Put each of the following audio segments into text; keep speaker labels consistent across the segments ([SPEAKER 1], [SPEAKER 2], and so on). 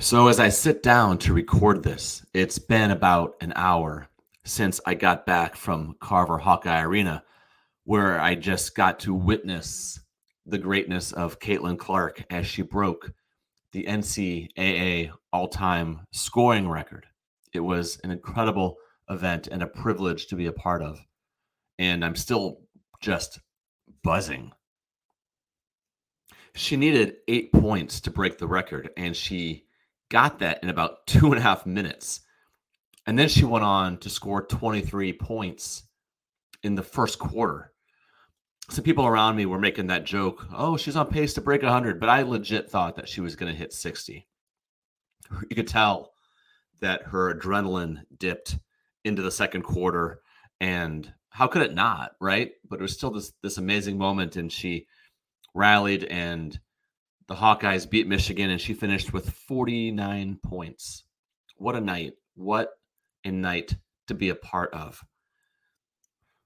[SPEAKER 1] So, as I sit down to record this, it's been about an hour since I got back from Carver Hawkeye Arena, where I just got to witness the greatness of Caitlin Clark as she broke the NCAA all time scoring record. It was an incredible event and a privilege to be a part of. And I'm still just buzzing. She needed eight points to break the record, and she got that in about two and a half minutes. And then she went on to score 23 points in the first quarter. Some people around me were making that joke, oh, she's on pace to break 100, but I legit thought that she was going to hit 60. You could tell that her adrenaline dipped into the second quarter and how could it not right but it was still this this amazing moment and she rallied and the Hawkeyes beat Michigan and she finished with 49 points. What a night. What a night to be a part of.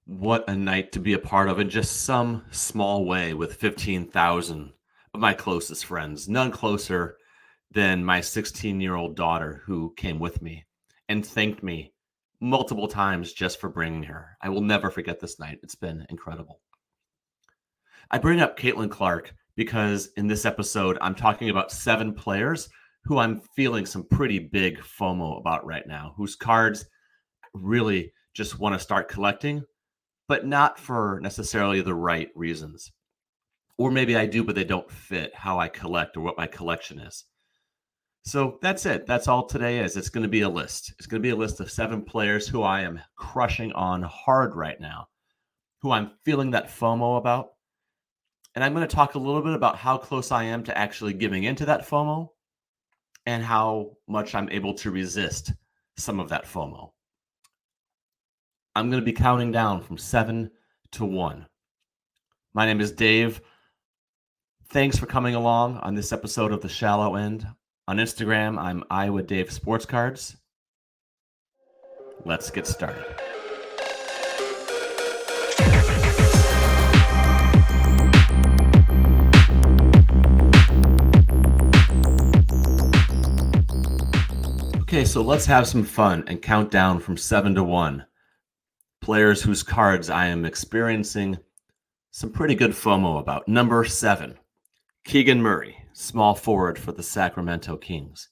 [SPEAKER 1] What a night to be a part of in just some small way with 15,000 of my closest friends. None closer than my 16 year old daughter who came with me and thanked me multiple times just for bringing her. I will never forget this night. It's been incredible. I bring up Caitlin Clark because in this episode, I'm talking about seven players who I'm feeling some pretty big FOMO about right now, whose cards really just want to start collecting, but not for necessarily the right reasons. Or maybe I do, but they don't fit how I collect or what my collection is. So that's it. That's all today is. It's going to be a list. It's going to be a list of seven players who I am crushing on hard right now, who I'm feeling that FOMO about, and I'm going to talk a little bit about how close I am to actually giving into that FOMO and how much I'm able to resist some of that FOMO. I'm going to be counting down from seven to one. My name is Dave. Thanks for coming along on this episode of The Shallow End. On Instagram, I'm Iowa Dave Sports Cards. Let's get started. Okay, so let's have some fun and count down from seven to one. Players whose cards I am experiencing some pretty good FOMO about. Number seven, Keegan Murray, small forward for the Sacramento Kings.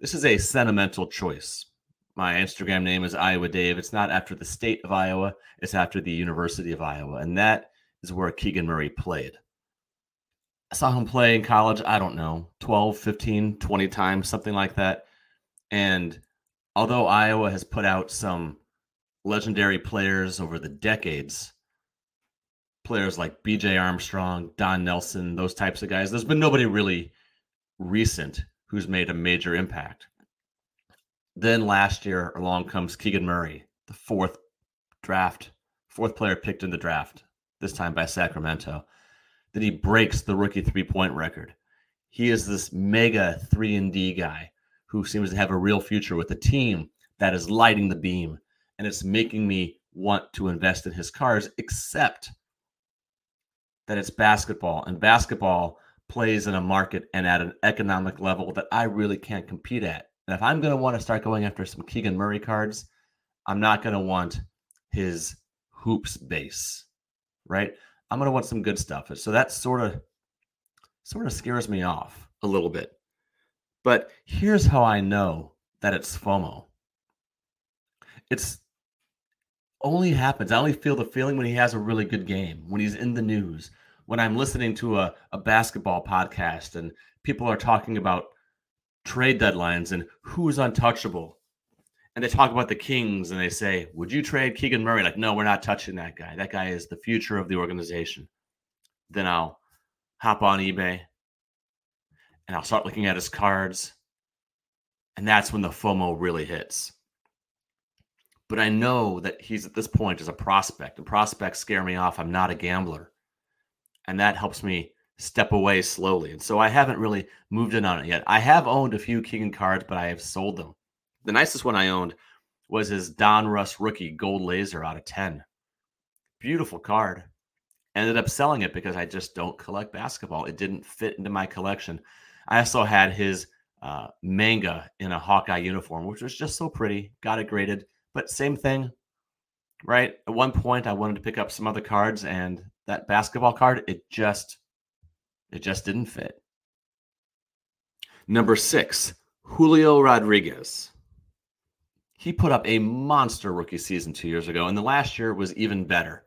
[SPEAKER 1] This is a sentimental choice. My Instagram name is Iowa Dave. It's not after the state of Iowa, it's after the University of Iowa. And that is where Keegan Murray played. I saw him play in college, I don't know, 12, 15, 20 times, something like that and although Iowa has put out some legendary players over the decades, players like BJ Armstrong, Don Nelson, those types of guys, there's been nobody really recent who's made a major impact. Then last year along comes Keegan Murray, the fourth draft, fourth player picked in the draft, this time by Sacramento. Then he breaks the rookie three-point record. He is this mega 3 and D guy who seems to have a real future with a team that is lighting the beam. And it's making me want to invest in his cars, except that it's basketball. And basketball plays in a market and at an economic level that I really can't compete at. And if I'm going to want to start going after some Keegan Murray cards, I'm not going to want his hoops base, right? I'm going to want some good stuff. So that sort of sort of scares me off a little bit. But here's how I know that it's FOMO. It's only happens. I only feel the feeling when he has a really good game, when he's in the news, when I'm listening to a, a basketball podcast and people are talking about trade deadlines and who's untouchable. And they talk about the Kings and they say, Would you trade Keegan Murray? Like, no, we're not touching that guy. That guy is the future of the organization. Then I'll hop on eBay and I'll start looking at his cards. And that's when the FOMO really hits. But I know that he's at this point as a prospect, and prospects scare me off. I'm not a gambler. And that helps me step away slowly. And so I haven't really moved in on it yet. I have owned a few Keegan cards, but I have sold them. The nicest one I owned was his Donruss rookie gold laser out of 10. Beautiful card. Ended up selling it because I just don't collect basketball. It didn't fit into my collection. I also had his uh, manga in a Hawkeye uniform, which was just so pretty. Got it graded, but same thing, right? At one point, I wanted to pick up some other cards, and that basketball card, it just, it just didn't fit. Number six, Julio Rodriguez. He put up a monster rookie season two years ago, and the last year was even better.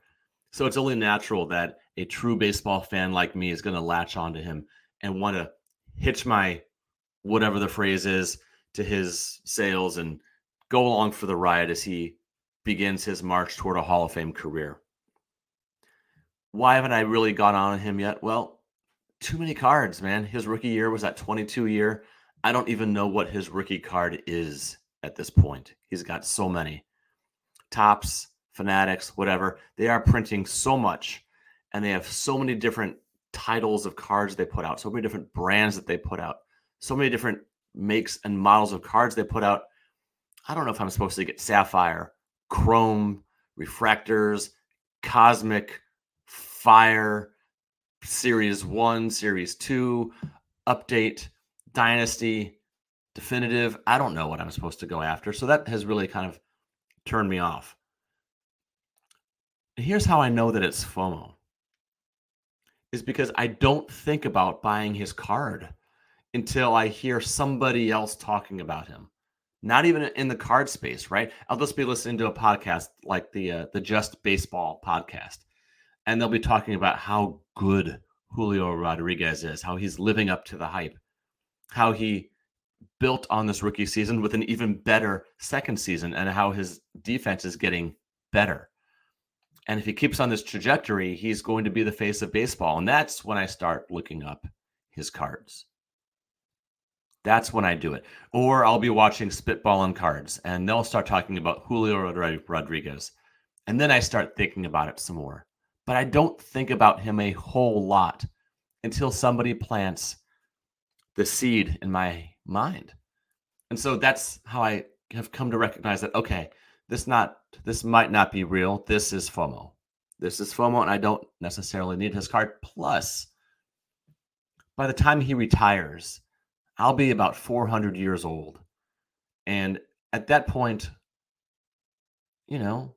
[SPEAKER 1] So it's only natural that a true baseball fan like me is going to latch onto him and want to hitch my whatever the phrase is to his sales and go along for the ride as he begins his march toward a Hall of Fame career. Why haven't I really got on him yet? Well, too many cards, man. His rookie year was that 22 year. I don't even know what his rookie card is at this point. He's got so many. Topps, Fanatics, whatever. They are printing so much and they have so many different titles of cards they put out, so many different brands that they put out, so many different makes and models of cards they put out. I don't know if I'm supposed to get Sapphire, Chrome, Refractors, Cosmic, Fire, Series 1, Series 2, Update, Dynasty, Definitive. I don't know what I'm supposed to go after. So that has really kind of turned me off. here's how I know that it's FOMO is because I don't think about buying his card until I hear somebody else talking about him. Not even in the card space, right? I'll just be listening to a podcast like the uh, the Just Baseball podcast, and they'll be talking about how good Julio Rodriguez is, how he's living up to the hype, how he built on this rookie season with an even better second season, and how his defense is getting better. And if he keeps on this trajectory, he's going to be the face of baseball. And that's when I start looking up his cards. That's when I do it. Or I'll be watching Spitball on Cards and they'll start talking about Julio Rodriguez. And then I start thinking about it some more. But I don't think about him a whole lot until somebody plants the seed in my mind. And so that's how I have come to recognize that okay, this not this might not be real. This is FOMO. This is FOMO, and I don't necessarily need his card. Plus, by the time he retires, I'll be about 400 years old. And at that point, you know,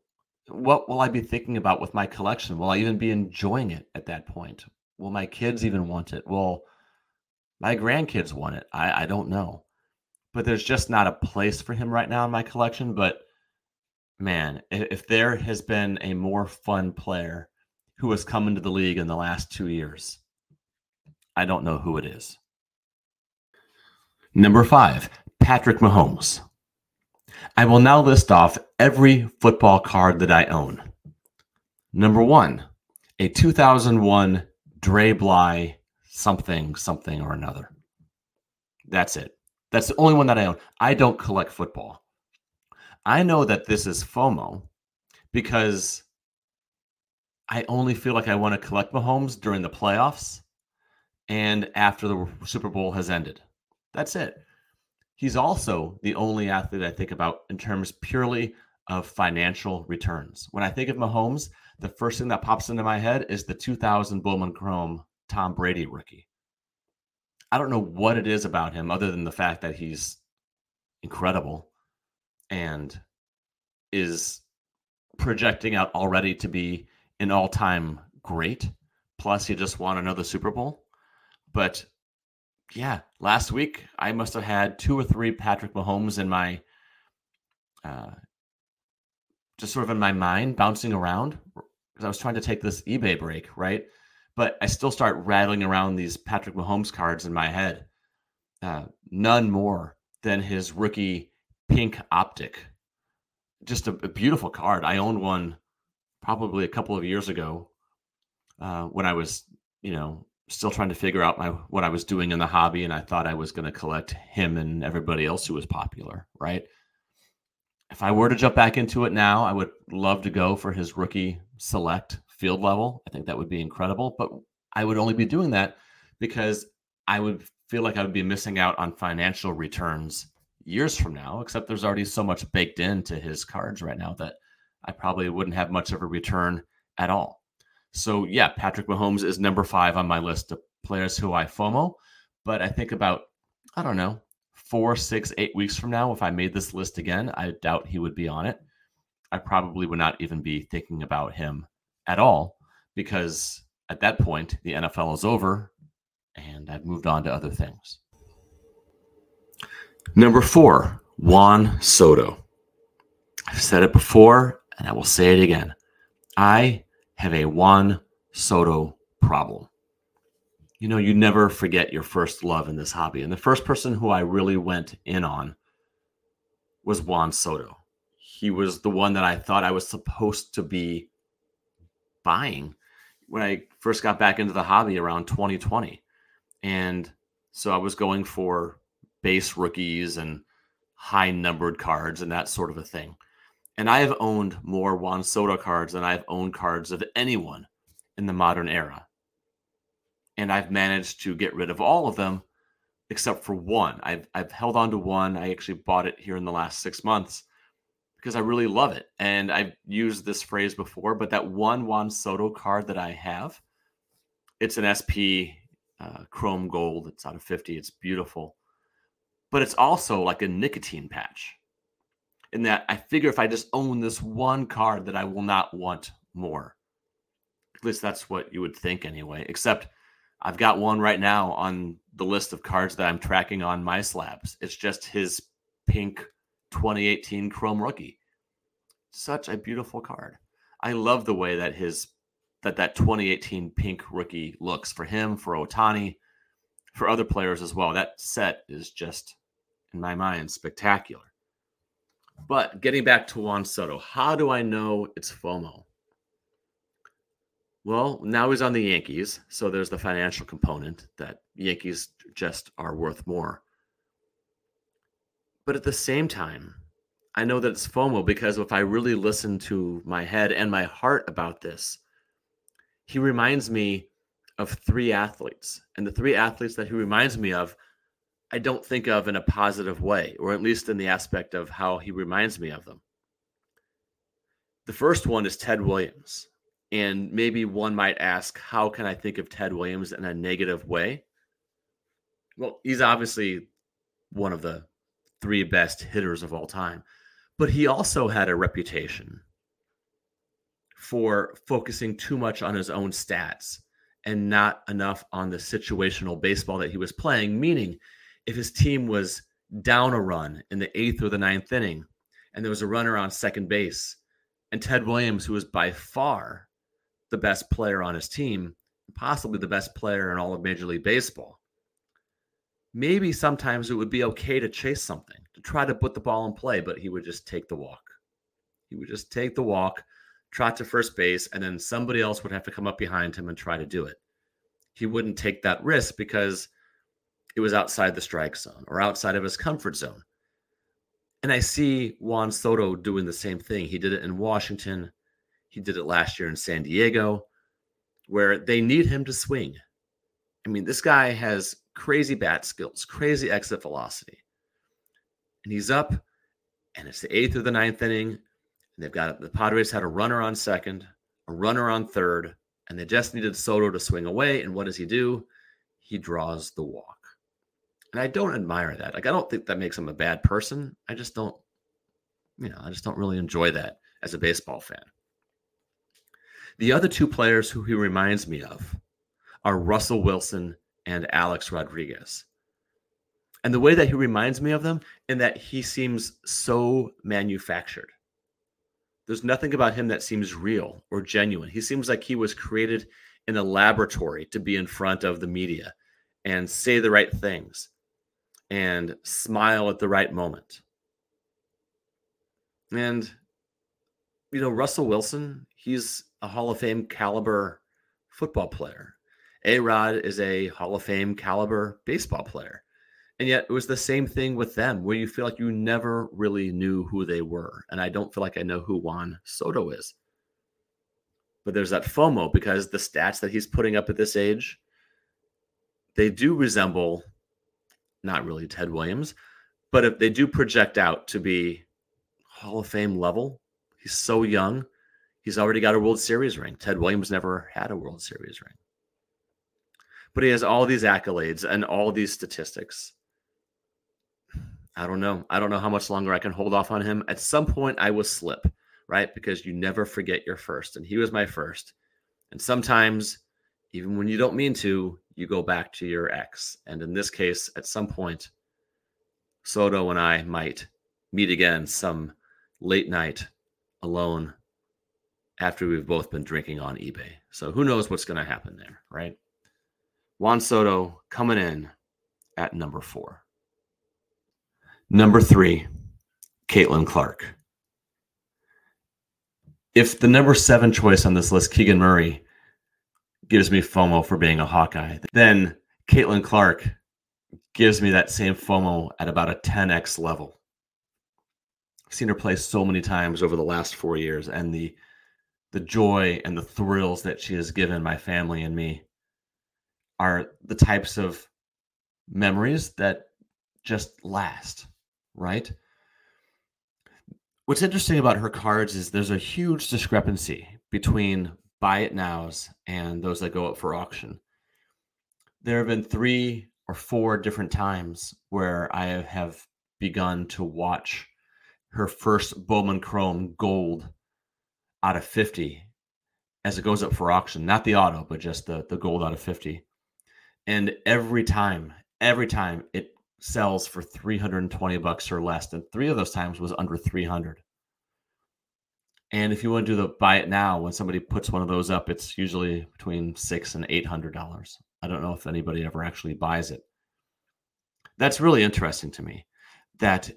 [SPEAKER 1] what will I be thinking about with my collection? Will I even be enjoying it at that point? Will my kids even want it? Will my grandkids want it? I, I don't know. But there's just not a place for him right now in my collection. But man, if there has been a more fun player who has come into the league in the last two years, I don't know who it is. Number five, Patrick Mahomes. I will now list off every football card that I own. Number one, a 2001 Dre Bly something, something or another. That's it. That's the only one that I own. I don't collect football. I know that this is FOMO because I only feel like I want to collect Mahomes during the playoffs and after the Super Bowl has ended. That's it. He's also the only athlete I think about in terms purely of financial returns. When I think of Mahomes, the first thing that pops into my head is the 2000 Bowman Chrome Tom Brady rookie. I don't know what it is about him other than the fact that he's incredible and is projecting out already to be an all-time great. Plus, he just won another Super Bowl. But yeah, last week I must have had two or three Patrick Mahomes in my, uh, just sort of in my mind, bouncing around because I was trying to take this eBay break, right? But I still start rattling around these Patrick Mahomes cards in my head. Uh, none more than his rookie pink optic. Just a, a, beautiful card. I owned one probably a couple of years ago uh, when I was, you know, still trying to figure out my what I was doing in the hobby, and I thought I was going to collect him and everybody else who was popular. Right. If I were to jump back into it now, I would love to go for his rookie select field level. I think that would be incredible, but I would only be doing that because I would feel like I would be missing out on financial returns years from now, except there's already so much baked into his cards right now that I probably wouldn't have much of a return at all. So, yeah, Patrick Mahomes is number five on my list of players who I FOMO. But I think about, I don't know, four, six, eight weeks from now, if I made this list again, I doubt he would be on it. I probably would not even be thinking about him at all because at that point, the NFL is over and I've moved on to other things. Number four, Juan Soto. I've said it before and I will say it again. I have a Juan Soto problem. You know, you never forget your first love in this hobby. And the first person who I really went in on was Juan Soto. He was the one that I thought I was supposed to be buying when I first got back into the hobby around 2020. And so I was going for base rookies and high numbered cards and that sort of a thing. And I have owned more Juan Soto cards than I've owned cards of anyone in the modern era. And I've managed to get rid of all of them except for one. I've, I've held on to one. I actually bought it here in the last six months because I really love it. And I've used this phrase before, but that one Juan Soto card that I have, it's an SP uh, chrome gold. It's out of 50. It's beautiful. But it's also like a nicotine patch in that I figure if I just own this one card that I will not want more. At least that's what you would think anyway, except I've got one right now on the list of cards that I'm tracking on MySlabs. It's just his pink 2018 Chrome Rookie. Such a beautiful card. I love the way that his that that 2018 pink rookie looks for him, for Ohtani, for other players as well. That set is just, in my mind, spectacular. But getting back to Juan Soto, how do I know it's FOMO? Well, now he's on the Yankees, so there's the financial component that Yankees just are worth more. But at the same time, I know that it's FOMO because if I really listen to my head and my heart about this, he reminds me of three athletes. And the three athletes that he reminds me of, I don't think of in a positive way, or at least in the aspect of how he reminds me of them. The first one is Ted Williams. And maybe one might ask, how can I think of Ted Williams in a negative way? Well, he's obviously one of the three best hitters of all time. But he also had a reputation for focusing too much on his own stats and not enough on the situational baseball that he was playing. Meaning, if his team was down a run in the eighth or the ninth inning and there was a runner on second base, and Ted Williams, who was by far the best player on his team, possibly the best player in all of Major League Baseball, maybe sometimes it would be okay to chase something, to try to put the ball in play, but he would just take the walk. He would just take the walk, trot to first base, and then somebody else would have to come up behind him and try to do it. He wouldn't take that risk because it was outside the strike zone or outside of his comfort zone. And I see Juan Soto doing the same thing. He did it in Washington. He did it last year in San Diego, where they need him to swing. I mean, this guy has crazy bat skills, crazy exit velocity. And he's up, and it's the eighth or the ninth inning. And they've got the Padres had a runner on second, a runner on third, and they just needed Soto to swing away. And what does he do? He draws the walk. And I don't admire that. Like, I don't think that makes him a bad person. I just don't, you know, I just don't really enjoy that as a baseball fan. The other two players who he reminds me of are Russell Wilson and Alex Rodriguez. And the way that he reminds me of them, in that he seems so manufactured. There's nothing about him that seems real or genuine. He seems like he was created in a laboratory to be in front of the media and say the right things and smile at the right moment. And, you know, Russell Wilson, he's a Hall of Fame caliber football player. A Rod is a Hall of Fame caliber baseball player. And yet it was the same thing with them where you feel like you never really knew who they were. And I don't feel like I know who Juan Soto is. But there's that FOMO because the stats that he's putting up at this age, they do resemble not really Ted Williams, but if they do project out to be Hall of Fame level, he's so young. He's already got a World Series ring. Ted Williams never had a World Series ring but he has all these accolades and all these statistics. I don't know. I don't know how much longer I can hold off on him. At some point, I will slip, right? Because you never forget your first. And he was my first. And sometimes, even when you don't mean to, you go back to your ex. And in this case, at some point, Soto and I might meet again some late night alone after we've both been drinking on eBay. So who knows what's going to happen there, right? Juan Soto coming in at number four. Number three, Caitlin Clark. If the number seven choice on this list, Keegan Murray, gives me FOMO for being a Hawkeye, then Caitlin Clark gives me that same FOMO at about a 10x level. I've seen her play so many times over the last four years, and the the joy and the thrills that she has given my family and me are the types of memories that just last right? What's interesting about her cards is there's a huge discrepancy between buy it nows and those that go up for auction. There have been three or four different times where I have begun to watch her first Bowman Chrome gold out of 50 as it goes up for auction, not the auto, but just the, the gold out of 50. And every time, every time it sells for 320 bucks or less. And three of those times was under 300. And if you want to do the buy it now, when somebody puts one of those up, it's usually between six and eight hundred dollars. I don't know if anybody ever actually buys it. That's really interesting to me. That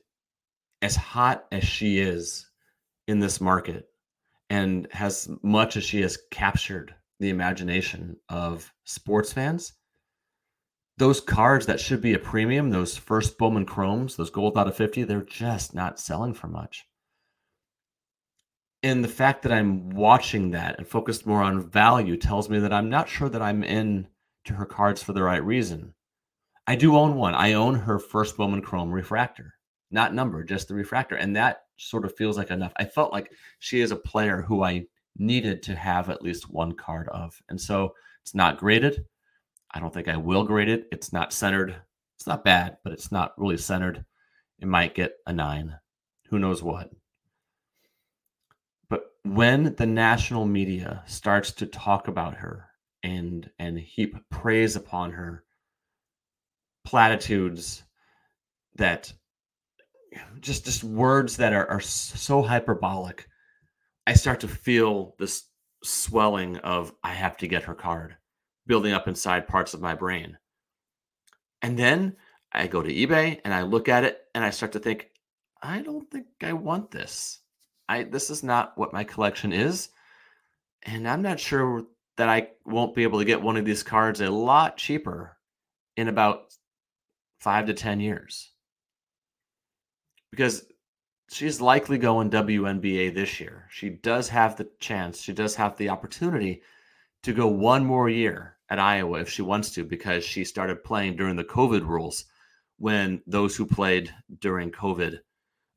[SPEAKER 1] as hot as she is in this market, and as much as she has captured the imagination of sports fans, those cards that should be a premium, those first Bowman Chromes, those gold out of 50, they're just not selling for much. And the fact that I'm watching that and focused more on value tells me that I'm not sure that I'm in to her cards for the right reason. I do own one. I own her first Bowman Chrome refractor, not number, just the refractor. And that sort of feels like enough. I felt like she is a player who I needed to have at least one card of. And so it's not graded. I don't think I will grade it. It's not centered. It's not bad, but it's not really centered. It might get a nine. Who knows what? When the national media starts to talk about her and and heap praise upon her, platitudes that just just words that are, are so hyperbolic, I start to feel this swelling of I have to get her card building up inside parts of my brain. And then I go to eBay and I look at it and I start to think, I don't think I want this. I this is not what my collection is. And I'm not sure that I won't be able to get one of these cards a lot cheaper in about 5 to 10 years. Because she's likely going WNBA this year. She does have the chance, she does have the opportunity to go one more year at Iowa if she wants to, because she started playing during the COVID rules. When those who played during COVID,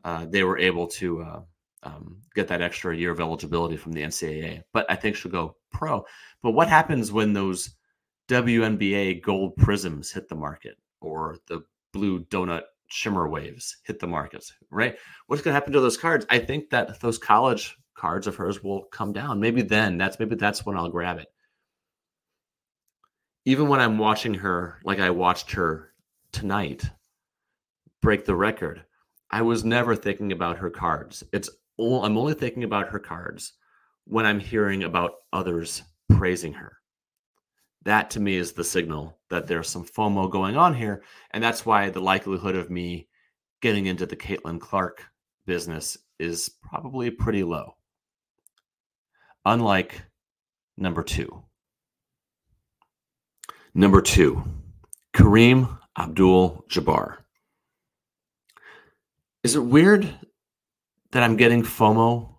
[SPEAKER 1] uh, they were able to uh, um, get that extra year of eligibility from the NCAA. But I think she'll go pro. But what happens when those WNBA gold Prizms hit the market or the blue donut shimmer waves hit the markets, right? What's going to happen to those cards? I think that those college cards of hers will come down. Maybe then that's maybe that's when I'll grab it even when I'm watching her, like I watched her tonight break the record, I was never thinking about her cards. It's all, I'm only thinking about her cards when I'm hearing about others praising her. That to me is the signal that there's some FOMO going on here. And that's why the likelihood of me getting into the Caitlin Clark business is probably pretty low. Unlike number two. Number two, Kareem Abdul Jabbar. Is it weird that I'm getting FOMO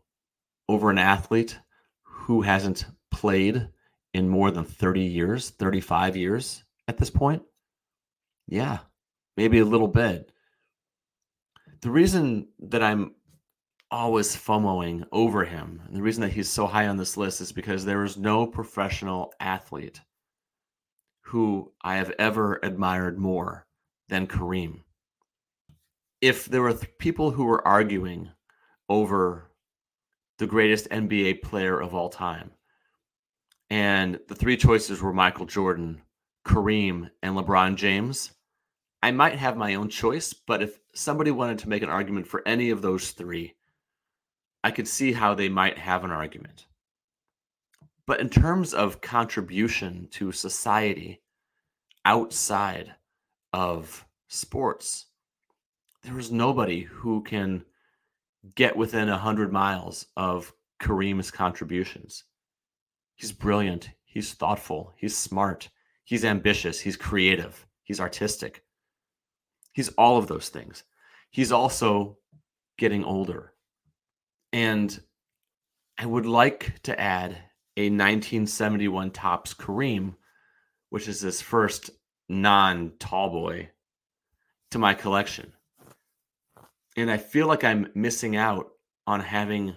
[SPEAKER 1] over an athlete who hasn't played in more than 30 years, 35 years at this point? Yeah, maybe a little bit. The reason that I'm always FOMOing over him, and the reason that he's so high on this list is because there is no professional athlete who I have ever admired more than Kareem. if there were th- people who were arguing over the greatest NBA player of all time, and the three choices were Michael Jordan, Kareem, and LeBron James, I might have my own choice. But if somebody wanted to make an argument for any of those three, I could see how they might have an argument. But in terms of contribution to society outside of sports, there is nobody who can get within 100 miles of Kareem's contributions. He's brilliant. He's thoughtful. He's smart. He's ambitious. He's creative. He's artistic. He's all of those things. He's also getting older. And I would like to add a 1971 Topps Kareem, which is his first non tall boy, to my collection. And I feel like I'm missing out on having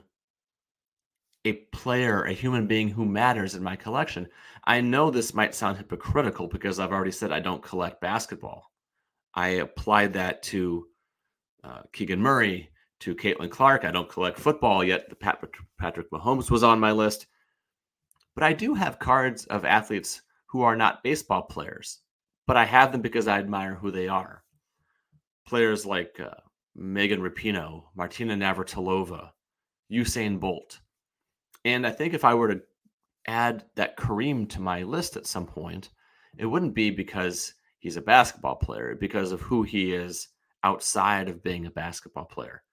[SPEAKER 1] a player, a human being who matters in my collection. I know this might sound hypocritical because I've already said I don't collect basketball. I applied that to uh, Keegan Murray, to Caitlin Clark. I don't collect football yet. The Pat- Patrick Mahomes was on my list. But I do have cards of athletes who are not baseball players, but I have them because I admire who they are. Players like uh, Megan Rapinoe, Martina Navratilova, Usain Bolt. And I think if I were to add that Kareem to my list at some point, it wouldn't be because he's a basketball player, because of who he is outside of being a basketball player.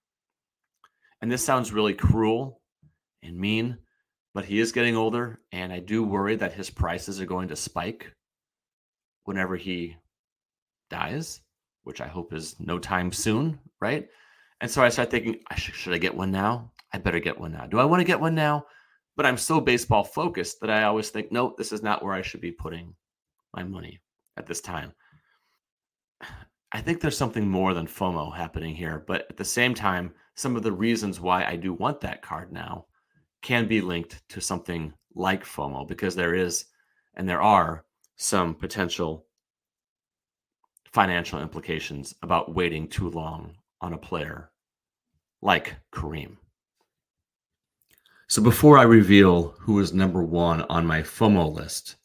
[SPEAKER 1] And this sounds really cruel and mean, but he is getting older, and I do worry that his prices are going to spike whenever he dies, which I hope is no time soon, right? And so I start thinking, should I get one now? I better get one now. Do I want to get one now? But I'm so baseball focused that I always think, no, this is not where I should be putting my money at this time. I think there's something more than FOMO happening here, but at the same time, some of the reasons why I do want that card now can be linked to something like FOMO because there is and there are some potential financial implications about waiting too long on a player like Kareem. So before I reveal who is number one on my FOMO list,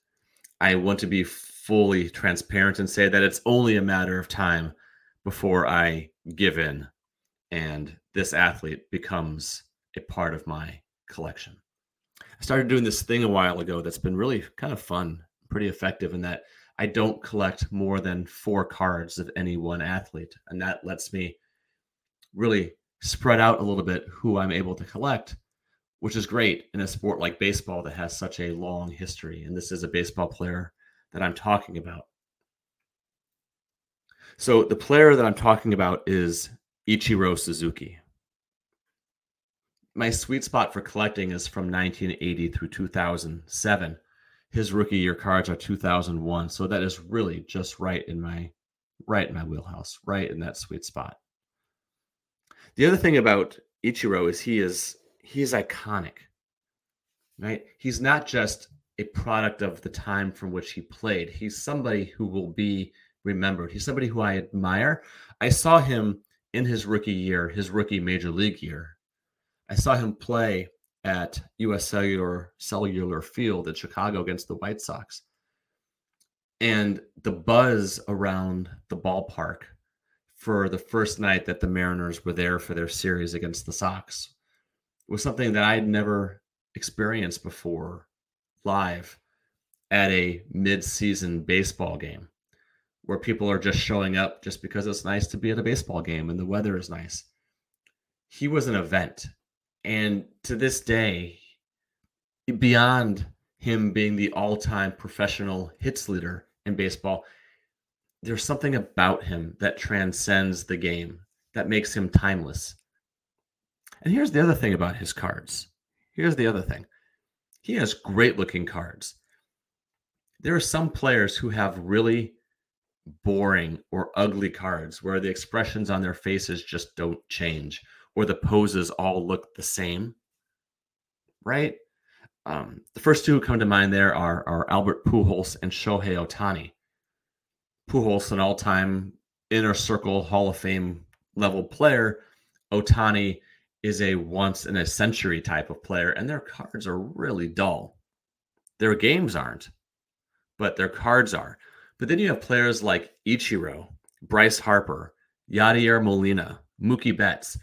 [SPEAKER 1] I want to be fully transparent and say that it's only a matter of time before I give in and this athlete becomes a part of my collection. I started doing this thing a while ago that's been really kind of fun, pretty effective in that I don't collect more than four cards of any one athlete. And that lets me really spread out a little bit who I'm able to collect, which is great in a sport like baseball that has such a long history. And this is a baseball player that I'm talking about. So the player that I'm talking about is Ichiro Suzuki my sweet spot for collecting is from 1980 through 2007. His rookie year cards are 2001, so that is really just right in my right in my wheelhouse, right in that sweet spot. The other thing about Ichiro is he is he is iconic. Right? He's not just a product of the time from which he played. He's somebody who will be remembered. He's somebody who I admire. I saw him in his rookie year, his rookie major league year I saw him play at US Cellular Cellular Field in Chicago against the White Sox. And the buzz around the ballpark for the first night that the Mariners were there for their series against the Sox was something that I had never experienced before live at a mid-season baseball game where people are just showing up just because it's nice to be at a baseball game and the weather is nice. He was an event and to this day, beyond him being the all time professional hits leader in baseball, there's something about him that transcends the game that makes him timeless. And here's the other thing about his cards. Here's the other thing he has great looking cards. There are some players who have really boring or ugly cards where the expressions on their faces just don't change or the poses all look the same, right? Um, the first two who come to mind there are, are Albert Pujols and Shohei Ohtani. Pujols, an all-time inner circle Hall of Fame level player. Ohtani is a once in a century type of player, and their cards are really dull. Their games aren't, but their cards are. But then you have players like Ichiro, Bryce Harper, Yadier Molina, Mookie Betts.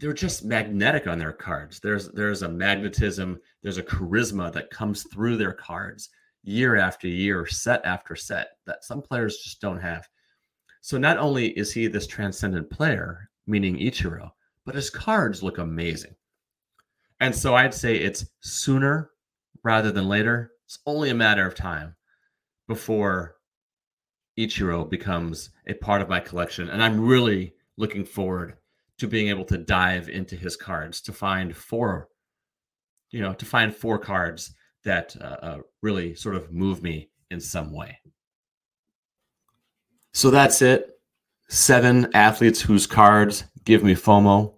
[SPEAKER 1] They're just magnetic on their cards. There's there's a magnetism, there's a charisma that comes through their cards year after year, set after set that some players just don't have. So not only is he this transcendent player, meaning Ichiro, but his cards look amazing. And so I'd say it's sooner rather than later. It's only a matter of time before Ichiro becomes a part of my collection. And I'm really looking forward to being able to dive into his cards to find four, you know, to find four cards that uh, uh, really sort of move me in some way. So that's it. Seven athletes whose cards give me FOMO.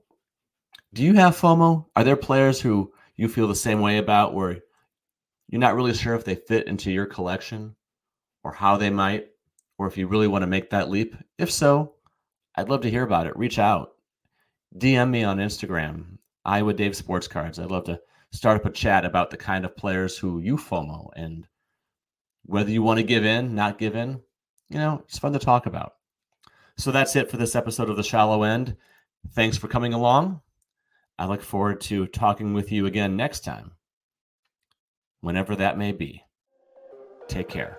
[SPEAKER 1] Do you have FOMO? Are there players who you feel the same way about where you're not really sure if they fit into your collection or how they might, or if you really want to make that leap? If so, I'd love to hear about it. Reach out. DM me on Instagram, Iowa Dave Sports Cards. I'd love to start up a chat about the kind of players who you FOMO and whether you want to give in, not give in. You know, it's fun to talk about. So that's it for this episode of The Shallow End. Thanks for coming along. I look forward to talking with you again next time, whenever that may be. Take care.